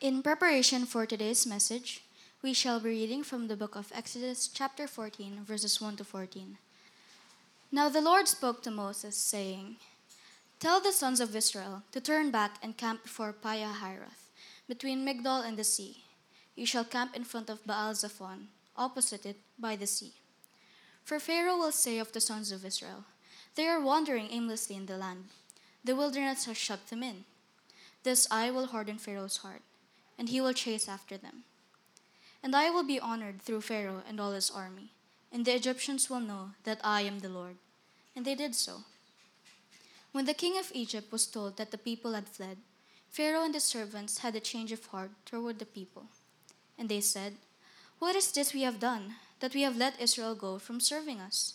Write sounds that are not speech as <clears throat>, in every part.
In preparation for today's message, we shall be reading from the book of Exodus, chapter 14, verses 1 to 14. Now the Lord spoke to Moses, saying, Tell the sons of Israel to turn back and camp before Pihahiroth, between Migdol and the sea. You shall camp in front of Baal Zephon, opposite it by the sea. For Pharaoh will say of the sons of Israel, They are wandering aimlessly in the land. The wilderness has shut them in. This I will harden Pharaoh's heart, and he will chase after them. And I will be honored through Pharaoh and all his army, and the Egyptians will know that I am the Lord. And they did so. When the king of Egypt was told that the people had fled, Pharaoh and his servants had a change of heart toward the people. And they said, What is this we have done, that we have let Israel go from serving us?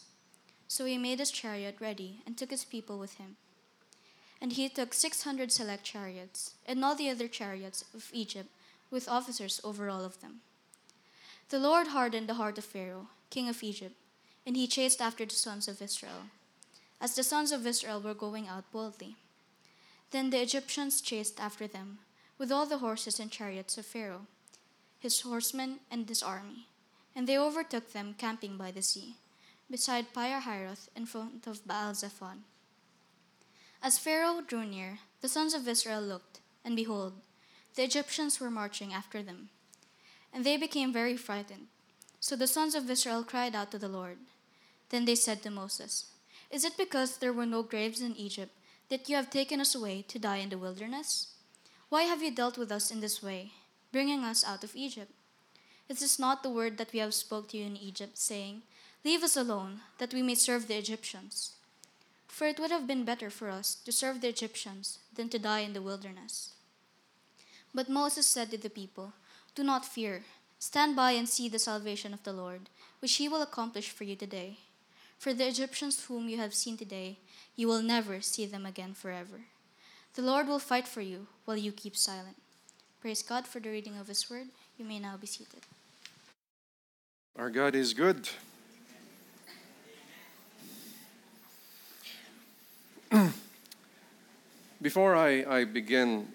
So he made his chariot ready and took his people with him. And he took six hundred select chariots, and all the other chariots of Egypt, with officers over all of them. The Lord hardened the heart of Pharaoh, king of Egypt, and he chased after the sons of Israel, as the sons of Israel were going out boldly. Then the Egyptians chased after them, with all the horses and chariots of Pharaoh, his horsemen, and his army, and they overtook them camping by the sea, beside Pihahiroth in front of Baal Zephon. As Pharaoh drew near, the sons of Israel looked, and behold, the Egyptians were marching after them. And they became very frightened. So the sons of Israel cried out to the Lord. Then they said to Moses, Is it because there were no graves in Egypt that you have taken us away to die in the wilderness? Why have you dealt with us in this way, bringing us out of Egypt? Is this not the word that we have spoke to you in Egypt, saying, Leave us alone, that we may serve the Egyptians? For it would have been better for us to serve the Egyptians than to die in the wilderness. But Moses said to the people, Do not fear. Stand by and see the salvation of the Lord, which he will accomplish for you today. For the Egyptians whom you have seen today, you will never see them again forever. The Lord will fight for you while you keep silent. Praise God for the reading of his word. You may now be seated. Our God is good. <clears throat> Before I, I begin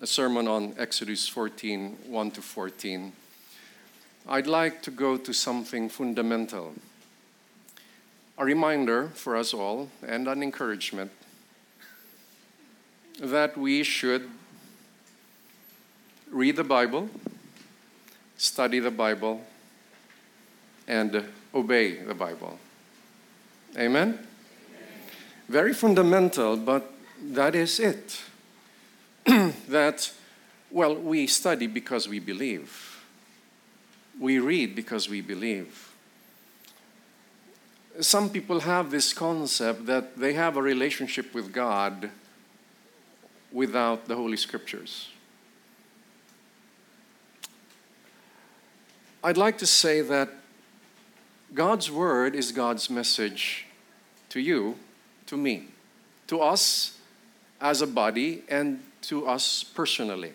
a sermon on Exodus 14 1 to 14, I'd like to go to something fundamental. A reminder for us all and an encouragement that we should read the Bible, study the Bible, and obey the Bible. Amen? Very fundamental, but that is it. <clears throat> that, well, we study because we believe, we read because we believe. Some people have this concept that they have a relationship with God without the Holy Scriptures. I'd like to say that God's Word is God's message to you, to me, to us as a body, and to us personally.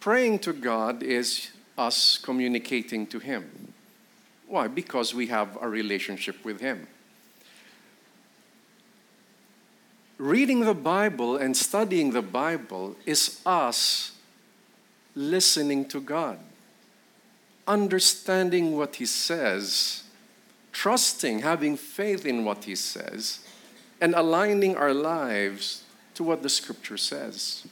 Praying to God is us communicating to Him. Why? Because we have a relationship with Him. Reading the Bible and studying the Bible is us listening to God, understanding what He says, trusting, having faith in what He says, and aligning our lives to what the Scripture says.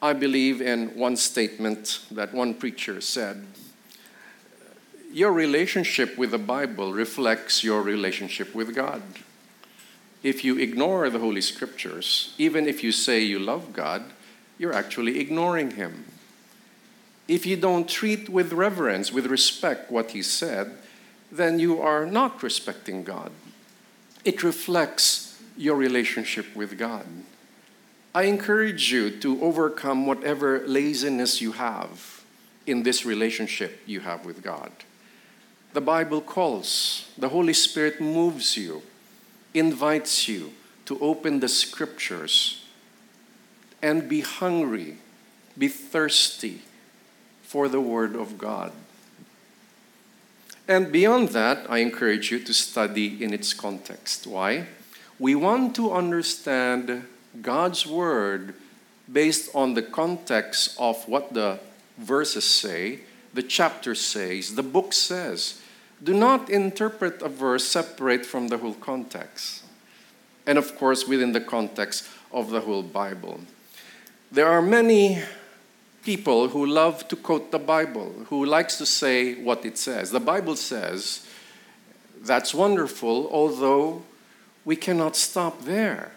I believe in one statement that one preacher said Your relationship with the Bible reflects your relationship with God. If you ignore the Holy Scriptures, even if you say you love God, you're actually ignoring Him. If you don't treat with reverence, with respect, what He said, then you are not respecting God. It reflects your relationship with God. I encourage you to overcome whatever laziness you have in this relationship you have with God. The Bible calls, the Holy Spirit moves you, invites you to open the scriptures and be hungry, be thirsty for the Word of God. And beyond that, I encourage you to study in its context. Why? We want to understand God's Word based on the context of what the verses say, the chapter says, the book says. Do not interpret a verse separate from the whole context. And of course, within the context of the whole Bible. There are many people who love to quote the Bible, who likes to say what it says. The Bible says, that's wonderful, although we cannot stop there.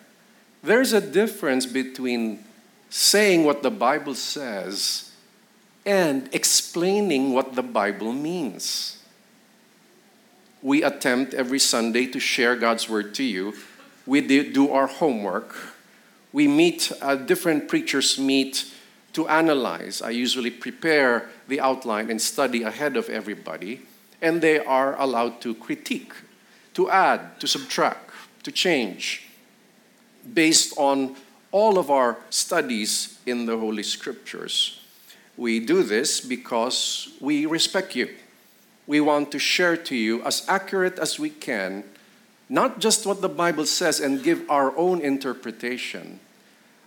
There's a difference between saying what the Bible says and explaining what the Bible means. We attempt every Sunday to share God's word to you. We do our homework. We meet, uh, different preachers meet to analyze. I usually prepare the outline and study ahead of everybody, and they are allowed to critique, to add, to subtract, to change based on all of our studies in the Holy Scriptures. We do this because we respect you. We want to share to you as accurate as we can, not just what the Bible says and give our own interpretation,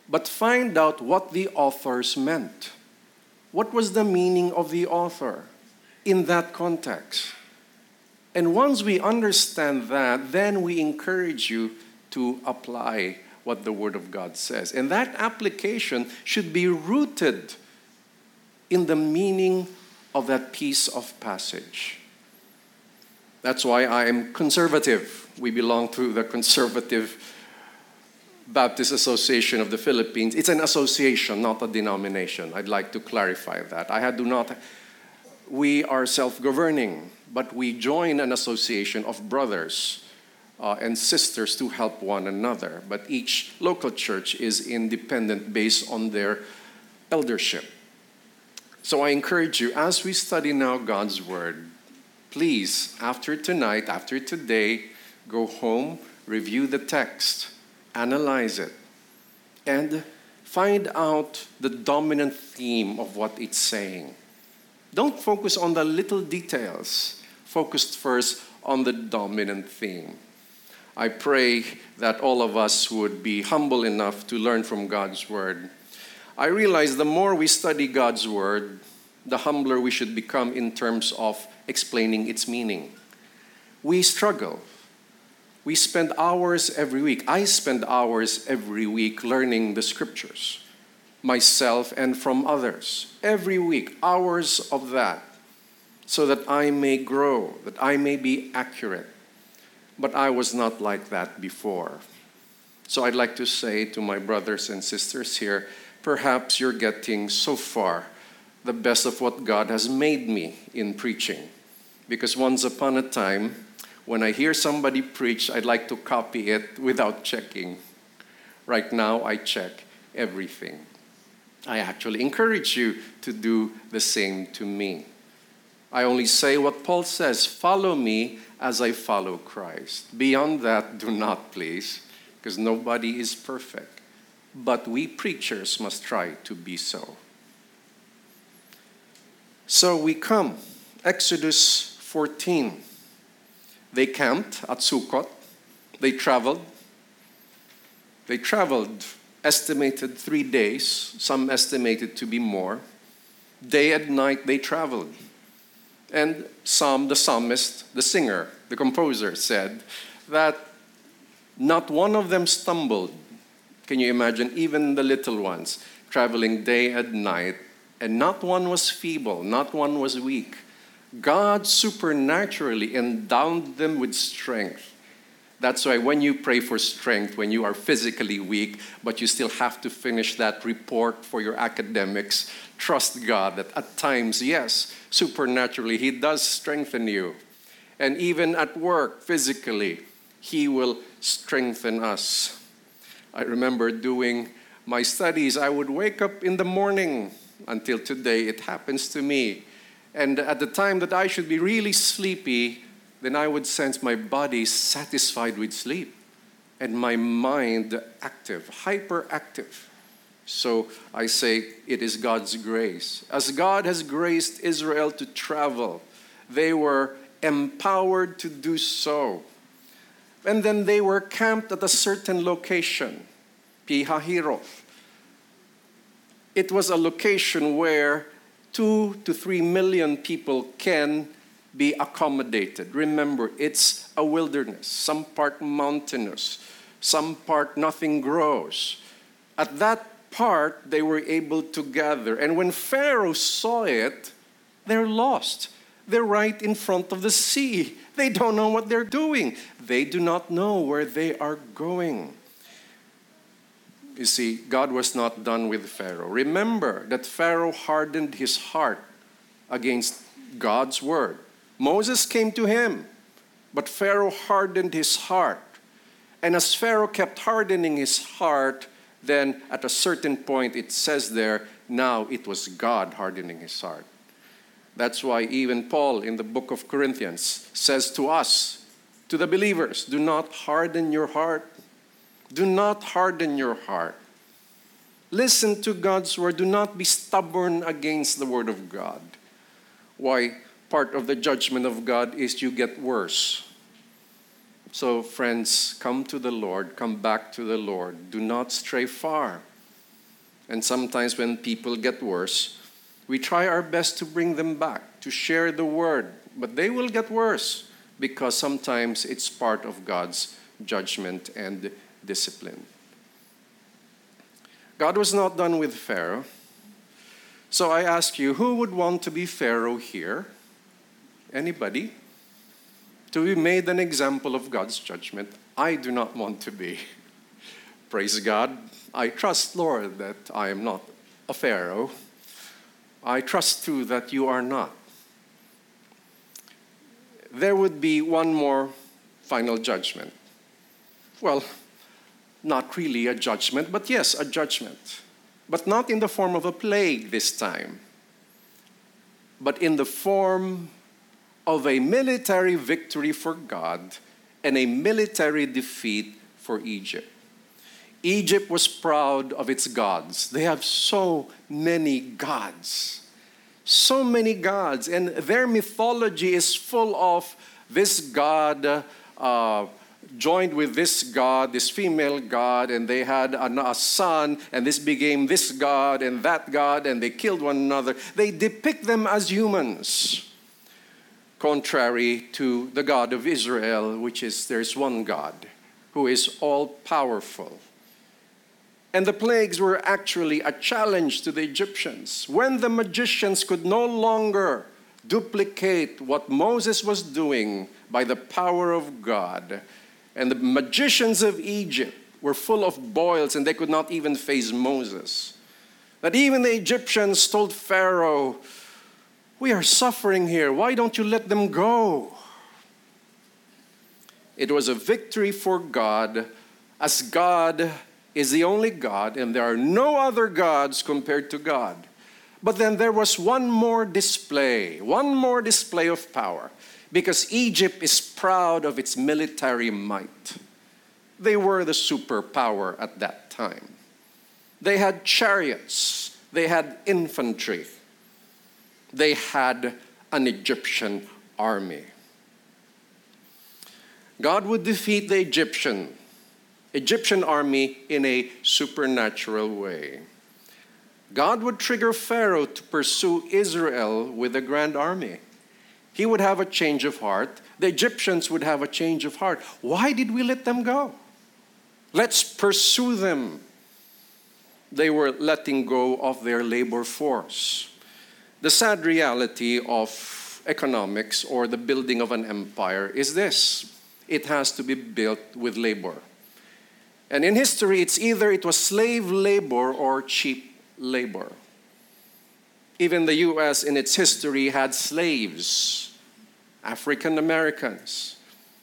but find out what the authors meant. What was the meaning of the author in that context? And once we understand that, then we encourage you to apply what the Word of God says. And that application should be rooted in the meaning of that piece of passage. That's why I am conservative. We belong to the conservative Baptist Association of the Philippines. It's an association, not a denomination. I'd like to clarify that. I do not, we are self governing, but we join an association of brothers uh, and sisters to help one another. But each local church is independent based on their eldership. So I encourage you, as we study now God's Word, please, after tonight, after today, go home, review the text analyze it, and find out the dominant theme of what it's saying. Don't focus on the little details, focus first on the dominant theme. I pray that all of us would be humble enough to learn from God's Word. I realize the more we study God's Word, the humbler we should become in terms of explaining its meaning. We struggle we spend hours every week. I spend hours every week learning the scriptures, myself and from others. Every week, hours of that, so that I may grow, that I may be accurate. But I was not like that before. So I'd like to say to my brothers and sisters here perhaps you're getting so far the best of what God has made me in preaching. Because once upon a time, when I hear somebody preach, I'd like to copy it without checking. Right now, I check everything. I actually encourage you to do the same to me. I only say what Paul says follow me as I follow Christ. Beyond that, do not, please, because nobody is perfect. But we preachers must try to be so. So we come, Exodus 14. They camped at Sukkot. They traveled. They traveled, estimated three days, some estimated to be more. Day and night they traveled. And Psalm, the psalmist, the singer, the composer said that not one of them stumbled. Can you imagine? Even the little ones traveling day and night, and not one was feeble, not one was weak. God supernaturally endowed them with strength. That's why when you pray for strength, when you are physically weak, but you still have to finish that report for your academics, trust God that at times, yes, supernaturally, He does strengthen you. And even at work, physically, He will strengthen us. I remember doing my studies, I would wake up in the morning. Until today, it happens to me and at the time that I should be really sleepy, then I would sense my body satisfied with sleep and my mind active, hyperactive. So I say it is God's grace. As God has graced Israel to travel, they were empowered to do so. And then they were camped at a certain location, Pihahiroth. it was a location where two to three million people can be accommodated. Remember, it's a wilderness, some part mountainous, some part nothing grows. At that part, they were able to gather. And when Pharaoh saw it, they're lost. They're right in front of the sea. They don't know what they're doing. They do not know where they are going. You see, God was not done with Pharaoh. Remember that Pharaoh hardened his heart against God's word. Moses came to him, but Pharaoh hardened his heart. And as Pharaoh kept hardening his heart, then at a certain point it says there, now it was God hardening his heart. That's why even Paul in the book of Corinthians says to us, to the believers, do not harden your heart. Do not harden your heart. Listen to God's word. Do not be stubborn against the word of God. Why? part of the judgment of God is you get worse. So, friends, come to the Lord, come back to the Lord. Do not stray far. And sometimes when people get worse, we try our best to bring them back, to share the word, but they will get worse because sometimes it's part of God's judgment and discipline. God was not done with Pharaoh. So I ask you, who would want to be Pharaoh here? Anybody? To be made an example of God's judgment, I do not want to be. <laughs> Praise God. I trust, Lord, that I am not a Pharaoh. I trust too that you are not. There would be one more final judgment. Well, not really a judgment, but yes, a judgment. But not in the form of a plague this time, but in the form of a military victory for God and a military defeat for Egypt. Egypt was proud of its gods. They have so many gods. So many gods. And their mythology is full of this god uh, joined with this god, this female god, and they had a, son, and this became this god and that god, and they killed one another. They depict them as humans contrary to the God of Israel, which is there's one God who is all powerful. And the plagues were actually a challenge to the Egyptians. When the magicians could no longer duplicate what Moses was doing by the power of God, and the magicians of Egypt were full of boils and they could not even face Moses. That even the Egyptians told Pharaoh, we are suffering here. Why don't you let them go? It was a victory for God, as God is the only God, and there are no other gods compared to God. But then there was one more display, one more display of power, because Egypt is proud of its military might. They were the superpower at that time. They had chariots, they had infantry, they had an Egyptian army. God would defeat the Egyptian Egyptian army in a supernatural way. God would trigger Pharaoh to pursue Israel with a grand army. He would have a change of heart. The Egyptians would have a change of heart. Why did we let them go? Let's pursue them. They were letting go of their labor force. The sad reality of economics or the building of an empire is this it has to be built with labor. And in history, it's either it was slave labor or cheap labor. Even the US in its history had slaves, African Americans.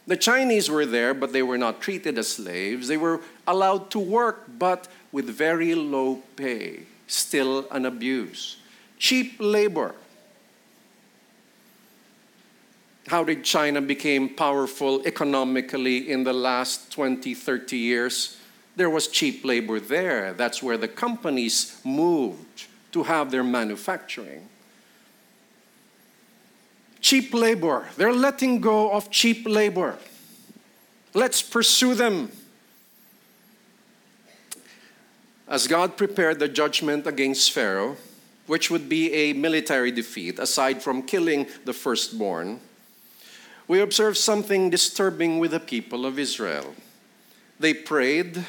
The Chinese were there, but they were not treated as slaves. They were allowed to work, but with very low pay, still an abuse cheap labor. How did China become powerful economically in the last 20, 30 years? There was cheap labor there. That's where the companies moved to have their manufacturing. Cheap labor. They're letting go of cheap labor. Let's pursue them. As God prepared the judgment against Pharaoh, which would be a military defeat aside from killing the firstborn, we observe something disturbing with the people of Israel. They prayed,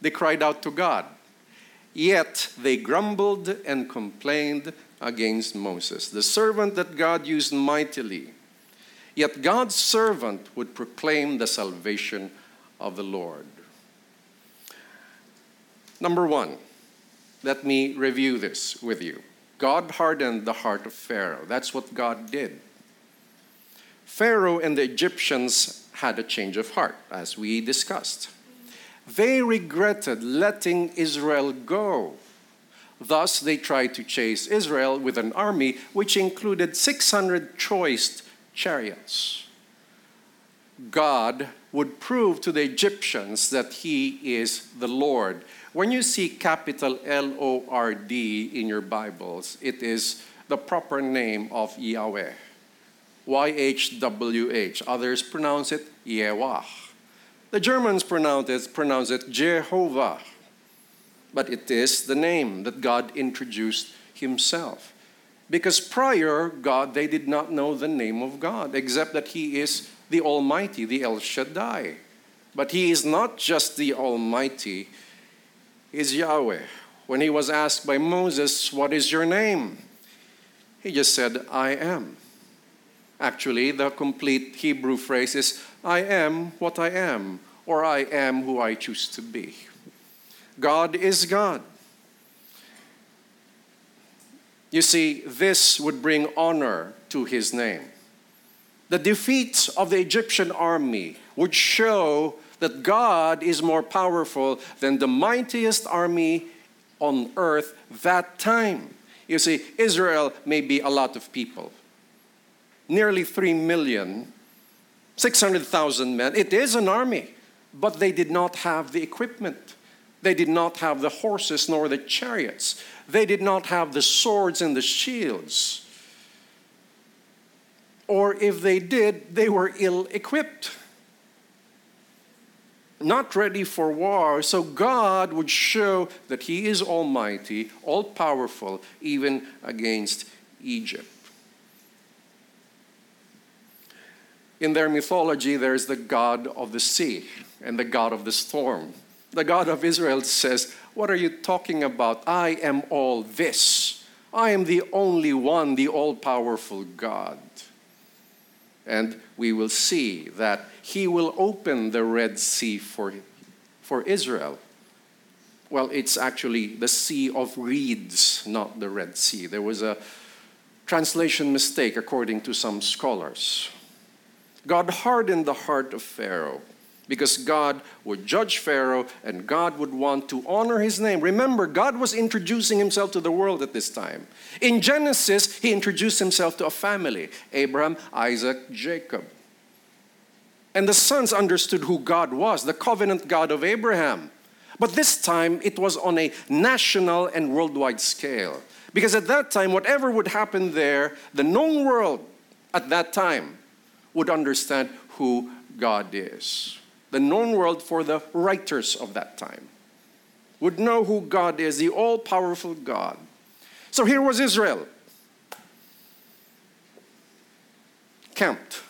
they cried out to God, yet they grumbled and complained against Moses, the servant that God used mightily. Yet God's servant would proclaim the salvation of the Lord. Number one, let me review this with you. God hardened the heart of Pharaoh. That's what God did. Pharaoh and the Egyptians had a change of heart, as we discussed. They regretted letting Israel go. Thus, they tried to chase Israel with an army which included 600 choice chariots. God would prove to the Egyptians that He is the Lord. When you see capital L O R D in your Bibles, it is the proper name of Yahweh. Y H W H. Others pronounce it Yewah. The Germans pronounce it, pronounce it Jehovah. But it is the name that God introduced Himself. Because prior, God, they did not know the name of God, except that He is the Almighty, the El Shaddai. But He is not just the Almighty, He is Yahweh. When He was asked by Moses, What is your name? He just said, I am. Actually, the complete Hebrew phrase is, I am what I am, or I am who I choose to be. God is God. You see, this would bring honor to his name. The defeat of the Egyptian army would show that God is more powerful than the mightiest army on earth that time. You see, Israel may be a lot of people, nearly 3 million, 600,000 men. It is an army, but they did not have the equipment. They did not have the horses nor the chariots. They did not have the swords and the shields. Or if they did, they were ill equipped, not ready for war. So God would show that He is almighty, all powerful, even against Egypt. In their mythology, there's the God of the sea and the God of the storm. The God of Israel says, What are you talking about? I am all this. I am the only one, the all powerful God. And we will see that He will open the Red Sea for, for Israel. Well, it's actually the Sea of Reeds, not the Red Sea. There was a translation mistake, according to some scholars. God hardened the heart of Pharaoh because God would judge Pharaoh and God would want to honor his name. Remember, God was introducing himself to the world at this time. In Genesis, he introduced himself to a family Abraham, Isaac, Jacob. And the sons understood who God was, the covenant God of Abraham. But this time, it was on a national and worldwide scale. Because at that time, whatever would happen there, the known world at that time would understand who God is the known world for the writers of that time, would know who God is, the all powerful God. So here was Israel, camped.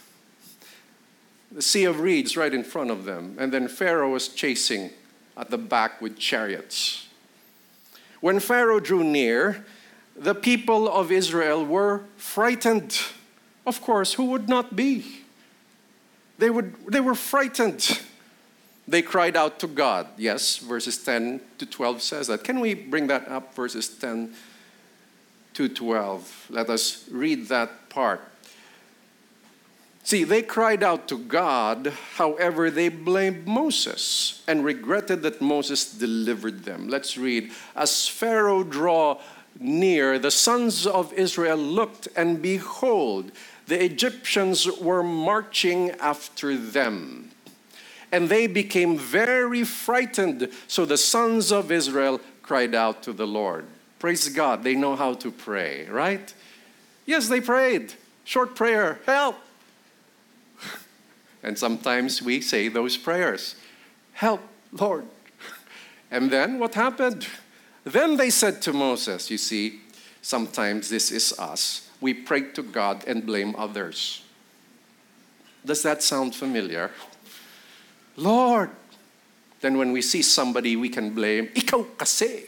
The Sea of Reeds right in front of them, and then Pharaoh was chasing at the back with chariots. When Pharaoh drew near, the people of Israel were frightened. Of course, who would not be? They, would, they were frightened. They cried out to God. Yes, verses 10 to 12 says that. Can we bring that up, verses 10 to 12? Let us read that part. See, they cried out to God, however, they blamed Moses and regretted that Moses delivered them. Let's read. As Pharaoh drew near, the sons of Israel looked, and behold, the Egyptians were marching after them. And they became very frightened. So the sons of Israel cried out to the Lord. Praise God, they know how to pray, right? Yes, they prayed. Short prayer, help. And sometimes we say those prayers Help, Lord. And then what happened? Then they said to Moses, You see, sometimes this is us. We pray to God and blame others. Does that sound familiar? Lord. Then when we see somebody we can blame, ikaw kasi.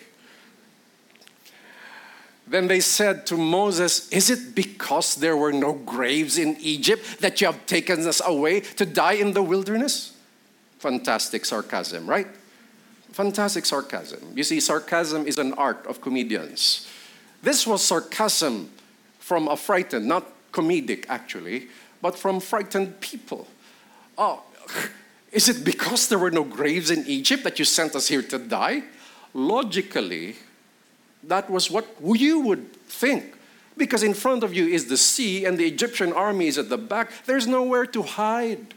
Then they said to Moses, Is it because there were no graves in Egypt that you have taken us away to die in the wilderness? Fantastic sarcasm, right? Fantastic sarcasm. You see, sarcasm is an art of comedians. This was sarcasm from a frightened, not comedic actually, but from frightened people. Oh, <laughs> is it because there were no graves in Egypt that you sent us here to die? Logically, that was what you would think. Because in front of you is the sea and the Egyptian army is at the back. There's nowhere to hide.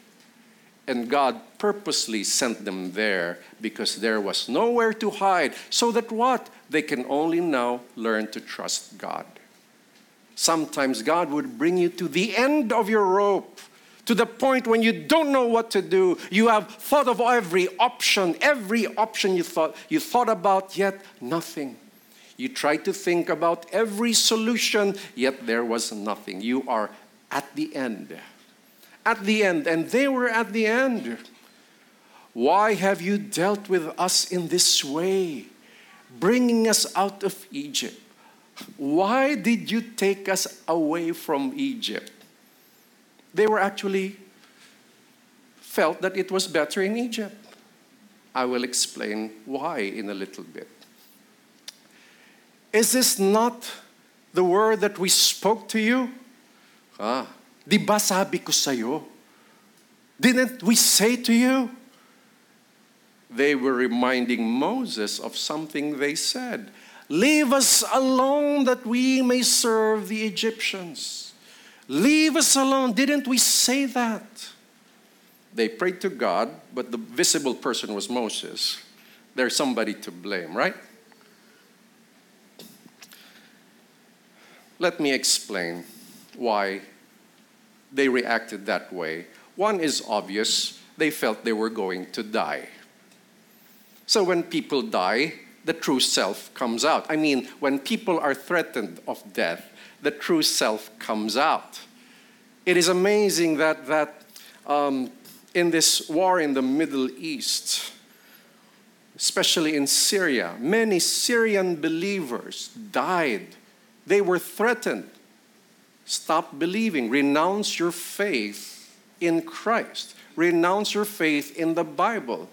And God purposely sent them there because there was nowhere to hide. So that what? They can only now learn to trust God. Sometimes God would bring you to the end of your rope, to the point when you don't know what to do. You have thought of every option, every option you thought you thought about, yet nothing. You tried to think about every solution, yet there was nothing. You are at the end. At the end, and they were at the end. Why have you dealt with us in this way, bringing us out of Egypt? Why did you take us away from Egypt? They were actually felt that it was better in Egypt. I will explain why in a little bit. Is this not the word that we spoke to you? Ah, di ba sabi ko sa'yo? Didn't we say to you? They were reminding Moses of something they said. Leave us alone that we may serve the Egyptians. Leave us alone. Didn't we say that? They prayed to God, but the visible person was Moses. There's somebody to blame, right? Let me explain why they reacted that way. One is obvious they felt they were going to die. So when people die, the true self comes out. I mean, when people are threatened of death, the true self comes out. It is amazing that, that um, in this war in the Middle East, especially in Syria, many Syrian believers died they were threatened. Stop believing. Renounce your faith in Christ. Renounce your faith in the Bible.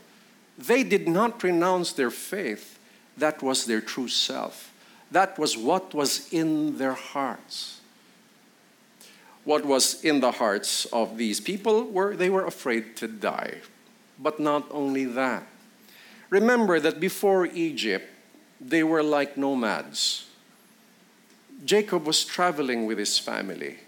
They did not renounce their faith. That was their true self. That was what was in their hearts. What was in the hearts of these people were they were afraid to die. But not only that. Remember that before Egypt, they were like nomads Jacob was traveling with his family.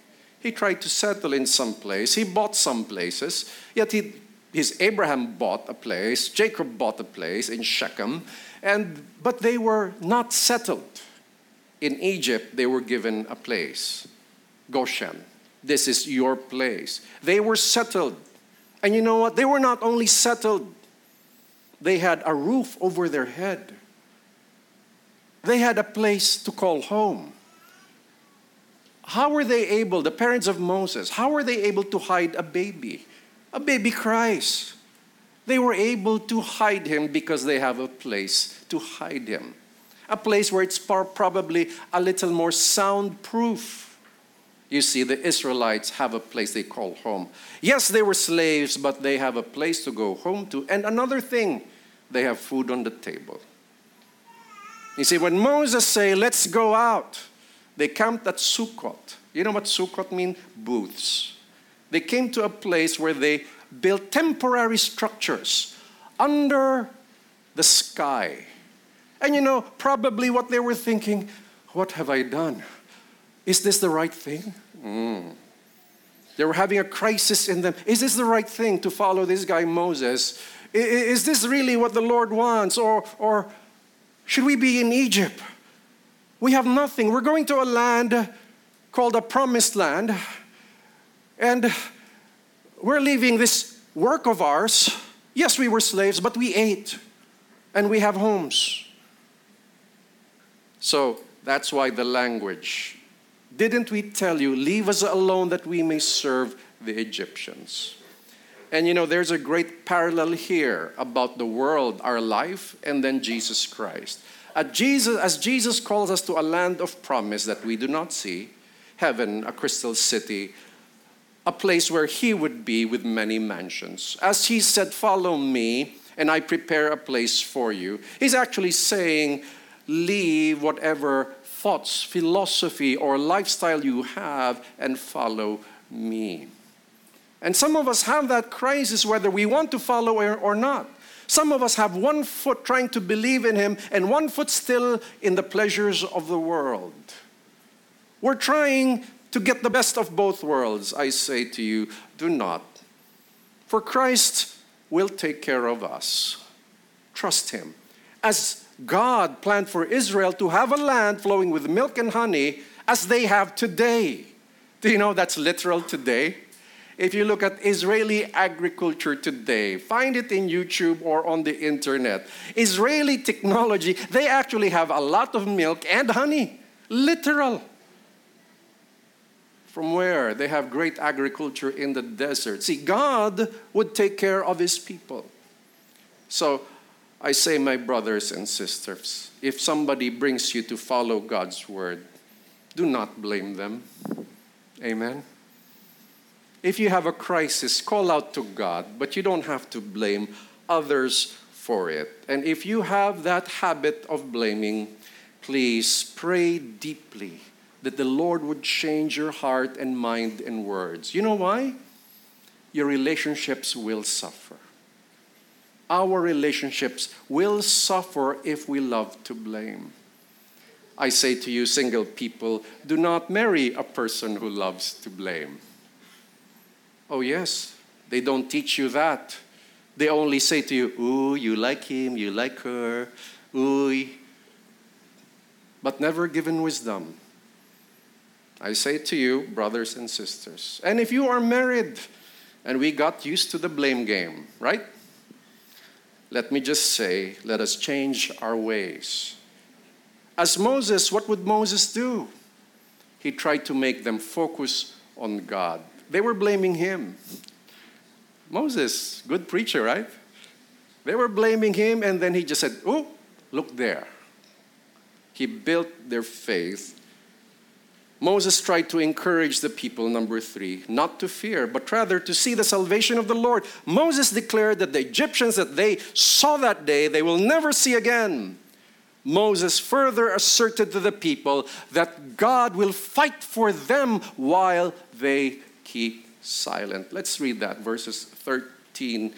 He tried to settle in some place. He bought some places. Yet he, his Abraham bought a place. Jacob bought a place in Shechem. And, but they were not settled. In Egypt, they were given a place Goshen. This is your place. They were settled. And you know what? They were not only settled, they had a roof over their head, they had a place to call home how were they able, the parents of Moses, how were they able to hide a baby? A baby cries. They were able to hide him because they have a place to hide him. A place where it's probably a little more soundproof. You see, the Israelites have a place they call home. Yes, they were slaves, but they have a place to go home to. And another thing, they have food on the table. You see, when Moses say, "Let's go out," They camped at Sukkot. You know what Sukkot means? Booths. They came to a place where they built temporary structures under the sky. And you know, probably what they were thinking, what have I done? Is this the right thing? Mm. They were having a crisis in them. Is this the right thing to follow this guy Moses? Is this really what the Lord wants? Or, or should we be in Egypt? We have nothing. We're going to a land called a promised land, and we're leaving this work of ours. Yes, we were slaves, but we ate. and we have homes. So that's why the language. Didn't we tell you, leave us alone that we may serve the Egyptians? And you know, there's a great parallel here about the world, our life, and then Jesus Christ. As Jesus, as Jesus calls us to a land of promise that we do not see, heaven, a crystal city, a place where He would be with many mansions. As He said, Follow me, and I prepare a place for you. He's actually saying, Leave whatever thoughts, philosophy, or lifestyle you have and follow me. And some of us have that crisis whether we want to follow or not. Some of us have one foot trying to believe in Him and one foot still in the pleasures of the world. We're trying to get the best of both worlds. I say to you, do not. For Christ will take care of us. Trust Him. As God planned for Israel to have a land flowing with milk and honey as they have today. Do you know that's literal today? If you look at Israeli agriculture today, find it in YouTube or on the internet. Israeli technology, they actually have a lot of milk and honey. Literal. From where? They have great agriculture in the desert. See, God would take care of his people. So I say, my brothers and sisters, if somebody brings you to follow God's word, do not blame them. Amen. If you have a crisis, call out to God, but you don't have to blame others for it. And if you have that habit of blaming, please pray deeply that the Lord would change your heart and mind and words. You know why? Your relationships will suffer our relationships will suffer if we love to blame. I say to you, single people, do not marry a person who loves to blame. Oh, yes, they don't teach you that. They only say to you, Ooh, you like him, you like her, ooh. But never given wisdom. I say to you, brothers and sisters, and if you are married and we got used to the blame game, right? let me just say, let us change our ways. As Moses, what would Moses do? He tried to make them focus on God. They were blaming him. Moses, good preacher, right? They were blaming him, and then he just said, Oh, look there. He built their faith Moses tried to encourage the people, number three, not to fear, but rather to see the salvation of the Lord. Moses declared that the Egyptians that they saw that day, they will never see again. Moses further asserted to the people that God will fight for them while they keep silent. Let's read that, verses 13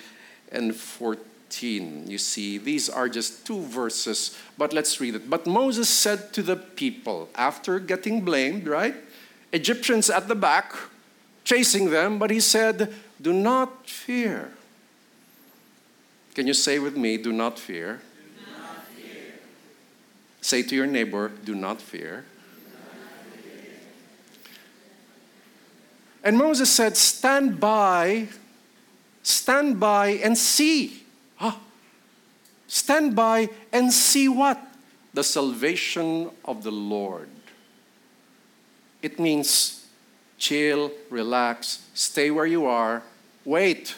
and 14. You see, these are just two verses, but let's read it. But Moses said to the people, after getting blamed, right? Egyptians at the back, chasing them, but he said, Do not fear. Can you say with me, Do not fear? Do not. Say to your neighbor, Do not fear. And Moses said, Stand by, stand by and see. Ah, stand by and see what? The salvation of the Lord. It means chill, relax, stay where you are, wait,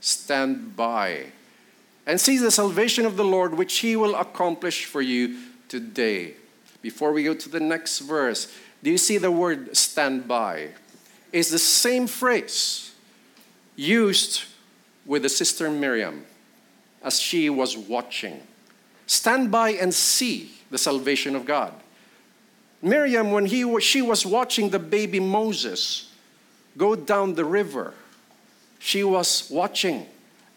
stand by, and see the salvation of the Lord, which He will accomplish for you today. Before we go to the next verse, do you see the word stand by? It's the same phrase used with the sister Miriam as she was watching. Stand by and see the salvation of God. Miriam, when he, she was watching the baby Moses go down the river, she was watching.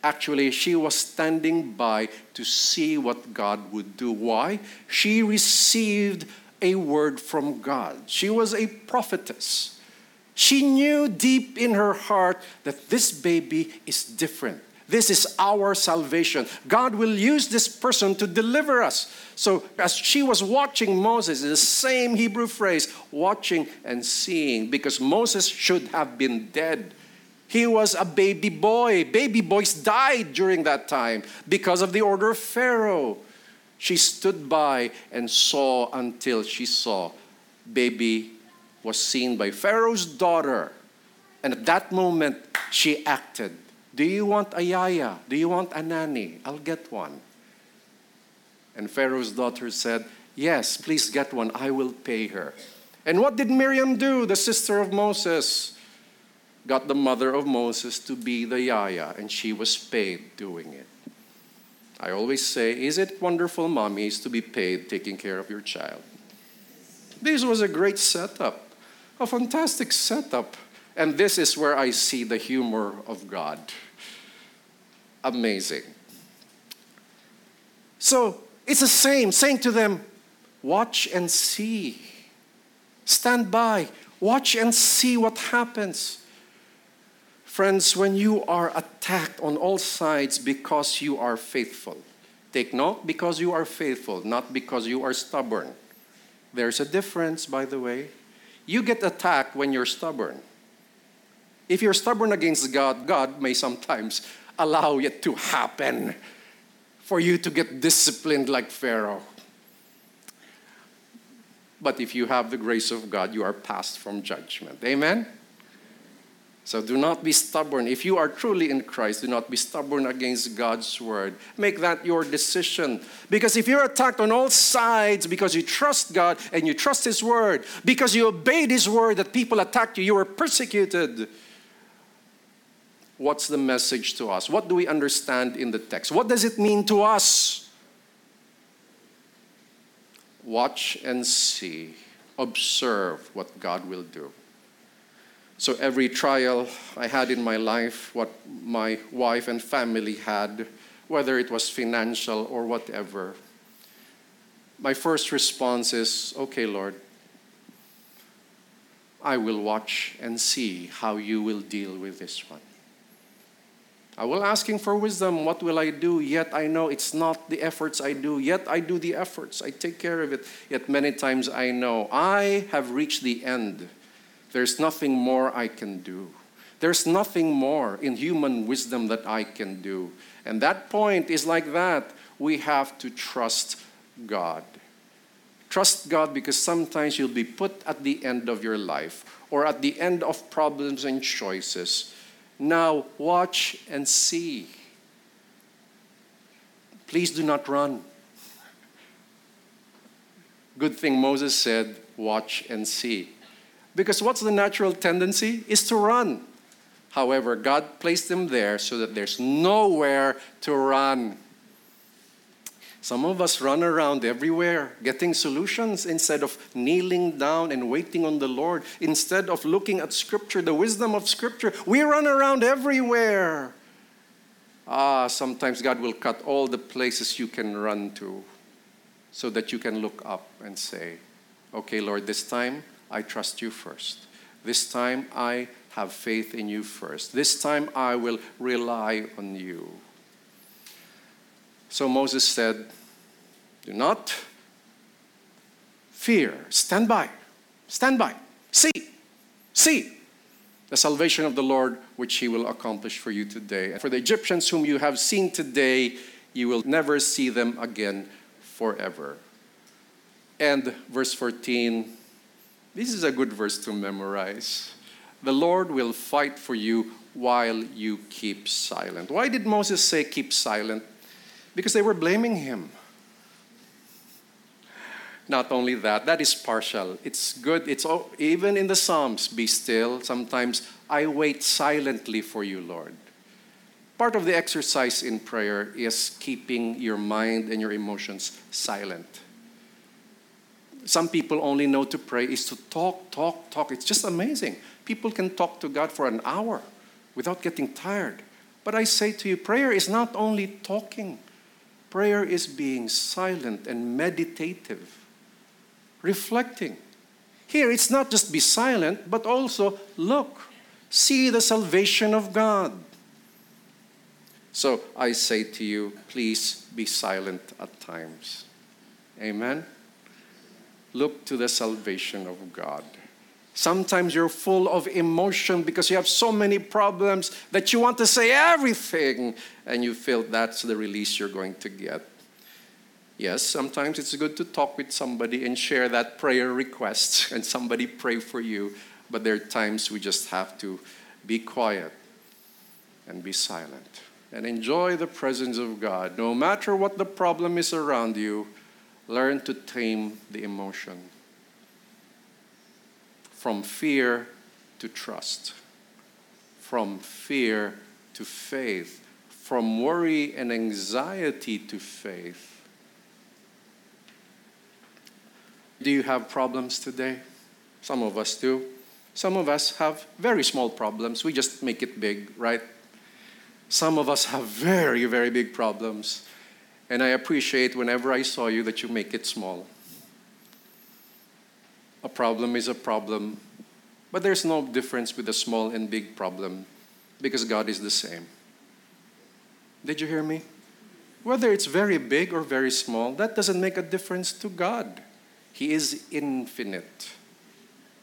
Actually, she was standing by to see what God would do. Why? She received a word from God. She was a prophetess. She knew deep in her heart that this baby is different. This is our salvation. God will use this person to deliver us. So, as she was watching Moses, the same Hebrew phrase, watching and seeing, because Moses should have been dead. He was a baby boy. Baby boys died during that time because of the order of Pharaoh. She stood by and saw until she saw baby was seen by Pharaoh's daughter. And at that moment, she acted. Do you want a yaya? Do you want a nanny? I'll get one. And Pharaoh's daughter said, Yes, please get one. I will pay her. And what did Miriam do, the sister of Moses? Got the mother of Moses to be the yaya, and she was paid doing it. I always say, Is it wonderful, mommies, to be paid taking care of your child? This was a great setup, a fantastic setup. And this is where I see the humor of God. Amazing. So it's the same, saying to them, Watch and see. Stand by. Watch and see what happens. Friends, when you are attacked on all sides because you are faithful, take note because you are faithful, not because you are stubborn. There's a difference, by the way. You get attacked when you're stubborn. If you're stubborn against God, God may sometimes allow it to happen for you to get disciplined like Pharaoh. But if you have the grace of God, you are passed from judgment. Amen? So do not be stubborn. If you are truly in Christ, do not be stubborn against God's word. Make that your decision. Because if you're attacked on all sides because you trust God and you trust His word, because you obeyed His word that people attacked you, you were persecuted. What's the message to us? What do we understand in the text? What does it mean to us? Watch and see, observe what God will do. So every trial I had in my life, what my wife and family had, whether it was financial or whatever, my first response is, okay, Lord, I will watch and see how you will deal with this one. I will asking for wisdom, what will I do? Yet I know it's not the efforts I do, yet I do the efforts. I take care of it. Yet many times I know I have reached the end there's nothing more I can do. There's nothing more in human wisdom that I can do. And that point is like that. We have to trust God. Trust God because sometimes you'll be put at the end of your life or at the end of problems and choices. Now, watch and see. Please do not run. Good thing Moses said, watch and see. Because what's the natural tendency? Is to run. However, God placed them there so that there's nowhere to run. Some of us run around everywhere getting solutions instead of kneeling down and waiting on the Lord, instead of looking at Scripture, the wisdom of Scripture. We run around everywhere. Ah, sometimes God will cut all the places you can run to so that you can look up and say, Okay, Lord, this time I trust you first. This time I have faith in you first. This time I will rely on you. So Moses said, Do not fear. Stand by. Stand by. See. See the salvation of the Lord, which he will accomplish for you today. And for the Egyptians whom you have seen today, you will never see them again forever. And verse 14 this is a good verse to memorize. The Lord will fight for you while you keep silent. Why did Moses say keep silent? Because they were blaming him. Not only that, that is partial. It's good. It's even in the Psalms, be still. Sometimes I wait silently for you, Lord. Part of the exercise in prayer is keeping your mind and your emotions silent some people only know to pray is to talk, talk, talk. It's just amazing. People can talk to God for an hour without getting tired. But I say to you, prayer is not only talking, prayer is being silent and meditative, reflecting. Here, it's not just be silent, but also look, see the salvation of God. So I say to you, please be silent at times. Amen. Look to the salvation of God. Sometimes you're full of emotion because you have so many problems that you want to say everything, and you feel that's the release you're going to get. Yes, sometimes it's good to talk with somebody and share that prayer request <laughs> and somebody pray for you, but there are times we just have to be quiet and be silent and enjoy the presence of God. No matter what the problem is around you, learn to tame the emotion from fear to trust, from fear to faith, from worry and anxiety to faith. Do you have problems today? Some of us do. Some of us have very small problems. We just make it big, right? Some of us have very, very big problems. And I appreciate whenever I saw you that you make it small. A problem is a problem, but there's no difference with a small and big problem because God is the same. Did you hear me? Whether it's very big or very small, that doesn't make a difference to God. He is infinite.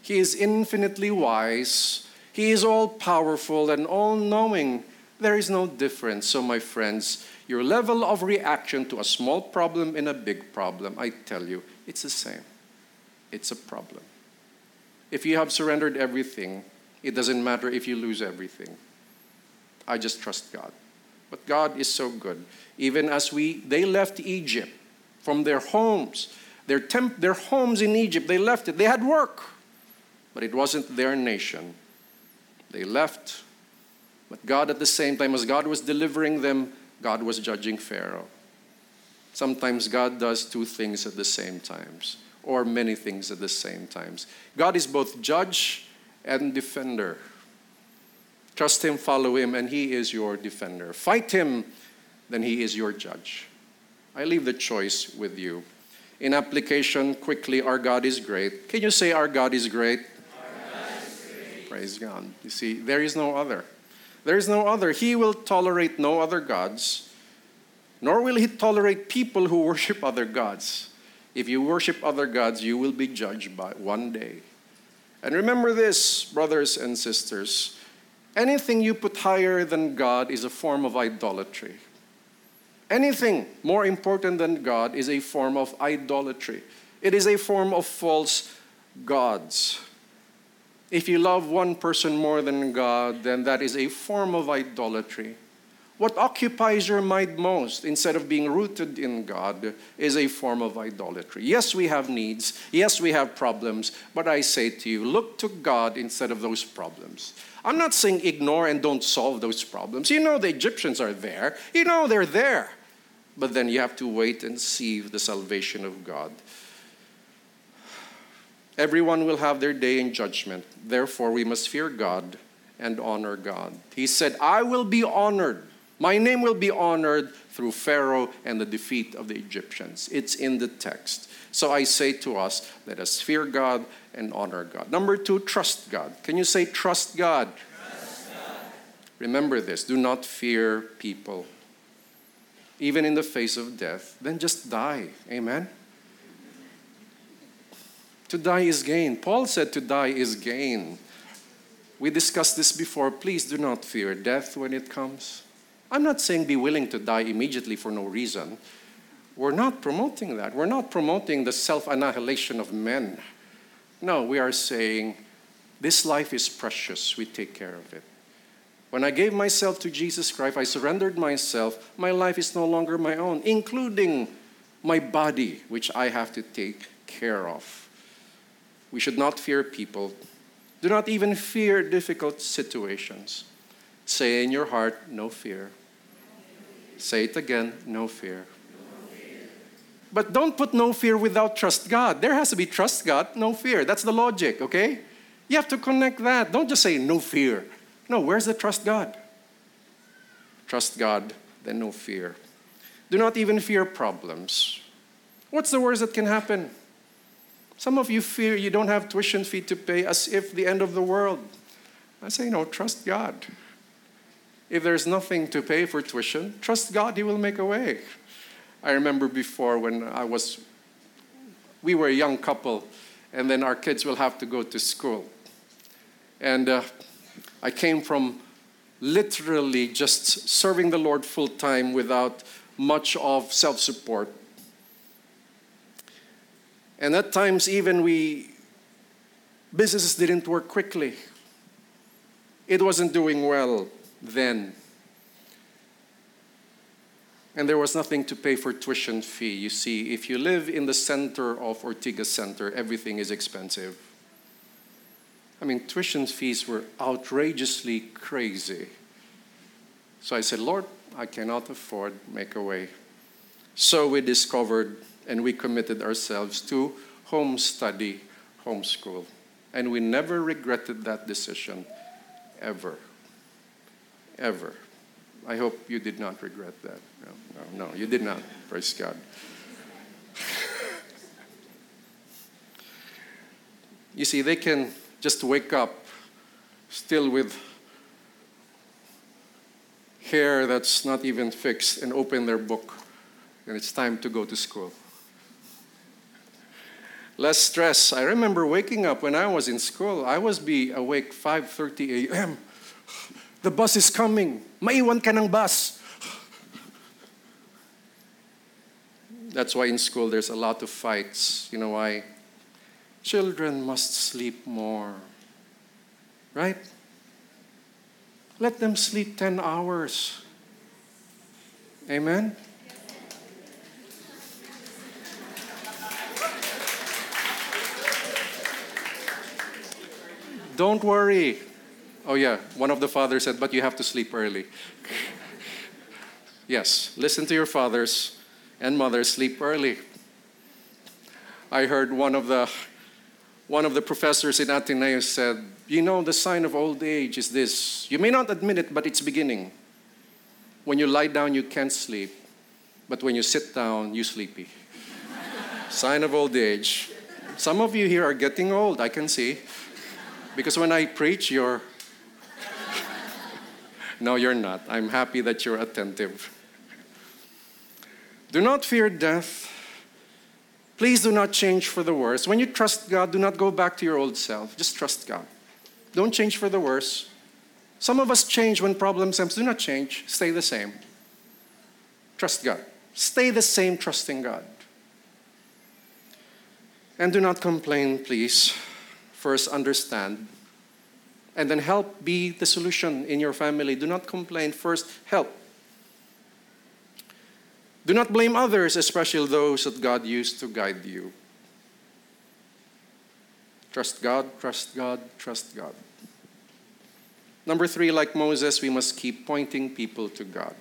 He is infinitely wise. He is all powerful and all knowing. There is no difference. So, my friends, your level of reaction to a small problem and a big problem, I tell you, it's the same it's a problem. If you have surrendered everything, it doesn't matter if you lose everything. I just trust God. But God is so good. Even as we they left Egypt from their homes, their temp, their homes in Egypt, they left it. They had work, but it wasn't their nation. They left. But God at the same time as God was delivering them, God was judging Pharaoh. Sometimes God does two things at the same times or many things at the same times. God is both judge and defender. Trust Him, follow Him, and He is your defender. Fight Him, then He is your judge. I leave the choice with you. In application, quickly, our God is great. Can you say, Our God is great? God is great. Praise God. You see, there is no other. There is no other. He will tolerate no other gods, nor will He tolerate people who worship other gods. If you worship other gods, you will be judged by one day. And remember this, brothers and sisters anything you put higher than God is a form of idolatry. Anything more important than God is a form of idolatry. It is a form of false gods. If you love one person more than God, then that is a form of idolatry. What occupies your mind most, instead of being rooted in God, is a form of idolatry. Yes, we have needs. Yes, we have problems. But I say to you, look to God instead of those problems. I'm not saying ignore and don't solve those problems. You know the Egyptians are there, you know they're there. But then you have to wait and see the salvation of God. Everyone will have their day in judgment. Therefore, we must fear God and honor God. He said, I will be honored my name will be honored through Pharaoh and the defeat of the Egyptians. It's in the text. So I say to us, let us fear God and honor God. Number two, trust God. Can you say, trust God? Trust God. Remember this do not fear people. Even in the face of death, then just die. Amen? To die is gain. Paul said to die is gain. We discussed this before. Please do not fear death when it comes. I'm not saying be willing to die immediately for no reason. We're not promoting that. We're not promoting the self annihilation of men. No, we are saying this life is precious. We take care of it. When I gave myself to Jesus Christ, I surrendered myself. My life is no longer my own, including my body, which I have to take care of. We should not fear people. Do not even fear difficult situations. Say in your heart, no fear. Say it again, no fear. But don't put no fear without trust God. There has to be trust God, no fear. That's the logic, okay? You have to connect that. Don't just say no fear. No, where's the trust God? Trust God, then no fear. Do not even fear problems. What's the worst that can happen? Some of you fear you don't have tuition fee to pay as if the end of the world. I say, no, trust God. If there's nothing to pay for tuition, trust God, He will make a way. I remember before when I was, we were a young couple, and then our kids will have to go to school. And uh, I came from literally just serving the Lord full time without much of self support. And at times, even we, businesses didn't work quickly. It wasn't doing well then. And there was nothing to pay for tuition fee. You see, if you live in the center of Ortigas Center, everything is expensive. I mean, tuition fees were outrageously crazy. So I said, Lord, I cannot afford, make a way. So we discovered and we committed ourselves to home study, homeschool. And we never regretted that decision, ever. Ever. I hope you did not regret that. No, no, no, you did not. Praise God. you see, they can just wake up still with hair that's not even fixed and open their book and it's time to go to school. Less stress. I remember waking up when I was in school. I was be awake 5:30 a.m. The bus is coming. Maiwan ka ng bus. That's why in school there's a lot of fights. You know why? Children must sleep more. Right? Let them sleep 10 hours. Amen? Don't worry. Oh, yeah, one of the fathers said, but you have to sleep early. <laughs> yes, listen to your fathers and mothers, sleep early. I heard one of the one of the professors in Ateneo said, You know, the sign of old age is this. You may not admit it, but it's beginning. When you lie down, you can't sleep. But when you sit down, you're sleepy. <laughs> sign of old age. Some of you here are getting old, I can see. Because when I preach, you're. No, you're not. I'm happy that you're attentive. Do not fear death Please do not change for the worse. When you trust God, do not go back to your old self. Just trust God. Don't change for the worse. Some of us change when problems come. Do not change. Stay the same. Trust God. Stay the same, trusting God. And do not complain, please. First, understand. And then help be the solution in your family. Do not complain. First, help. Do not blame others, especially those that God used to guide you. Trust God, trust God, trust God. Number three, like Moses, we must keep pointing people to God.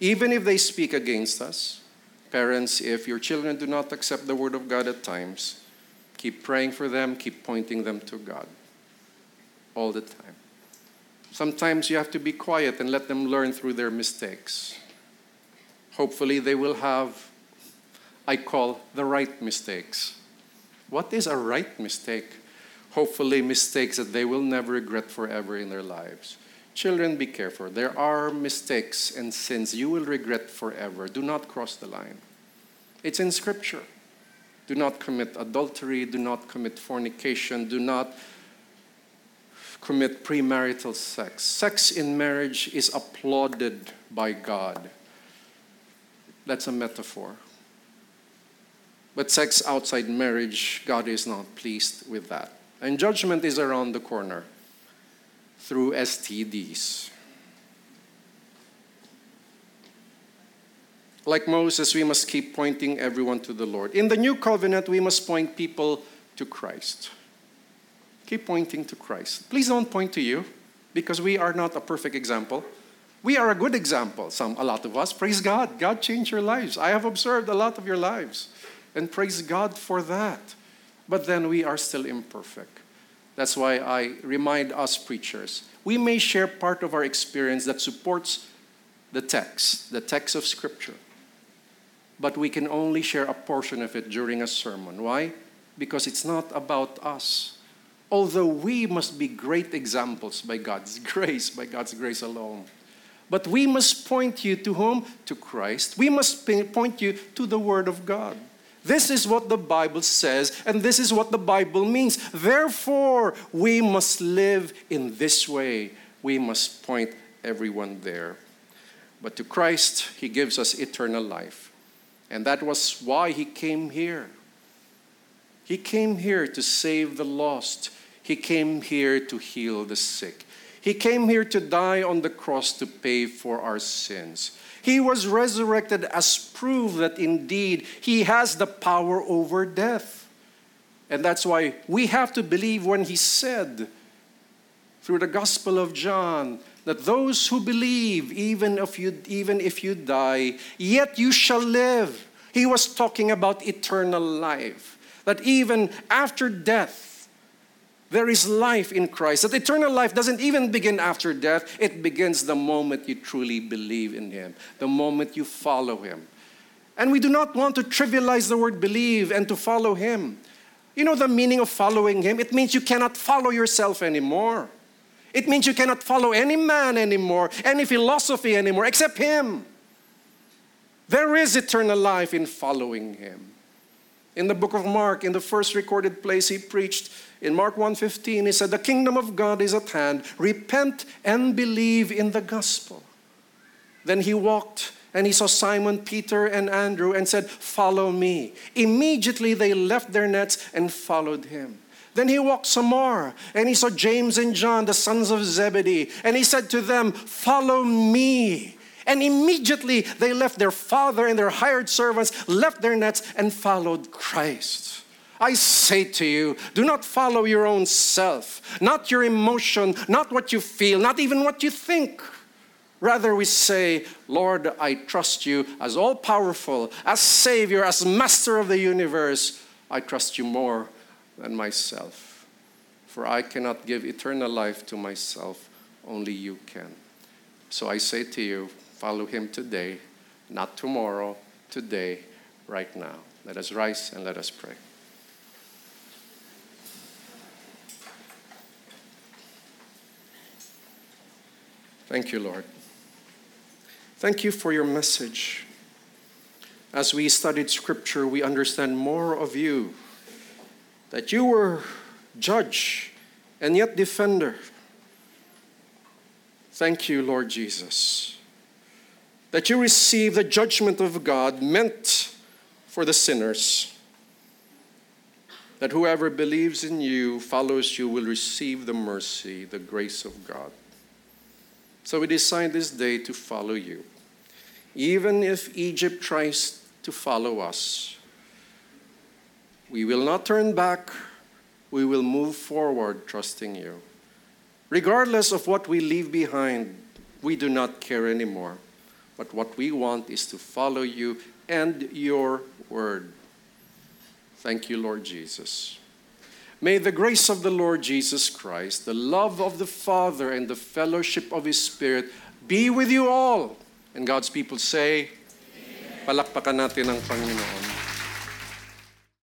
Even if they speak against us, parents, if your children do not accept the word of God at times, keep praying for them, keep pointing them to God all the time. Sometimes you have to be quiet and let them learn through their mistakes hopefully they will have, I call the right mistakes. What is a right mistake? Hopefully, mistakes that they will never regret forever in their lives. Children, be careful. There are mistakes and sins you will regret forever. Do not cross the line. It's in Scripture. Do not commit adultery. Do not commit fornication. Do not commit premarital sex. Sex in marriage is applauded by God. That's a metaphor. But sex outside marriage, God is not pleased with that. And judgment is around the corner through STDs. Like Moses, we must keep pointing everyone to the Lord. In the new covenant, we must point people to Christ. Keep pointing to Christ. Please don't point to you because we are not a perfect example. We are a good example, some, a lot of us. Praise God. God changed your lives. I have observed a lot of your lives. And praise God for that. But then we are still imperfect. That's why I remind us preachers we may share part of our experience that supports the text, the text of Scripture. But we can only share a portion of it during a sermon. Why? Because it's not about us. Although we must be great examples by God's grace, by God's grace alone. But we must point you to whom? To Christ. We must point you to the Word of God. This is what the Bible says, and this is what the Bible means. Therefore, we must live in this way. We must point everyone there. But to Christ, He gives us eternal life. And that was why He came here. He came here to save the lost, He came here to heal the sick. He came here to die on the cross to pay for our sins. He was resurrected as proof that indeed He has the power over death. And that's why we have to believe when He said through the Gospel of John that those who believe, even if you, even if you die, yet you shall live. He was talking about eternal life. That even after death, there is life in Christ. That eternal life doesn't even begin after death, it begins the moment you truly believe in Him, the moment you follow Him. And we do not want to trivialize the word believe and to follow Him. You know the meaning of following Him? It means you cannot follow yourself anymore. It means you cannot follow any man anymore, any philosophy anymore, except Him. There is eternal life in following Him. In the book of Mark, in the first recorded place he preached, in Mark 1:15, he said, "The kingdom of God is at hand. Repent and believe in the gospel." Then he walked and he saw Simon, Peter, and Andrew and said, Follow me. Immediately they left their nets and followed him. Then he walked some more, and he saw James and John, the sons of Zebedee, and he said to them, Follow me. And immediately they left their father and their hired servants, left their nets, and followed Christ. I say to you, do not follow your own self, not your emotion, not what you feel, not even what you think. Rather, we say, Lord, I trust you as all powerful, as Savior, as Master of the universe. I trust you more than myself. For I cannot give eternal life to myself, only you can. So I say to you, follow him today, not tomorrow, today, right now. Let us rise and let us pray. Thank you, Lord. Thank you for your message. As we studied Scripture, we understand more of you that you were judge and yet defender. Thank you, Lord Jesus, that you receive the judgment of God meant for the sinners. That whoever believes in you, follows you, will receive the mercy, the grace of God. So we decide this day to follow you. Even if Egypt tries to follow us, we will not turn back. We will move forward trusting you. Regardless of what we leave behind, we do not care anymore. But what we want is to follow you and your word. Thank you, Lord Jesus. May the grace of the Lord Jesus Christ, the love of the Father, and the fellowship of His Spirit be with you all. And God's people say, Palakpakan natin ang Panginoon.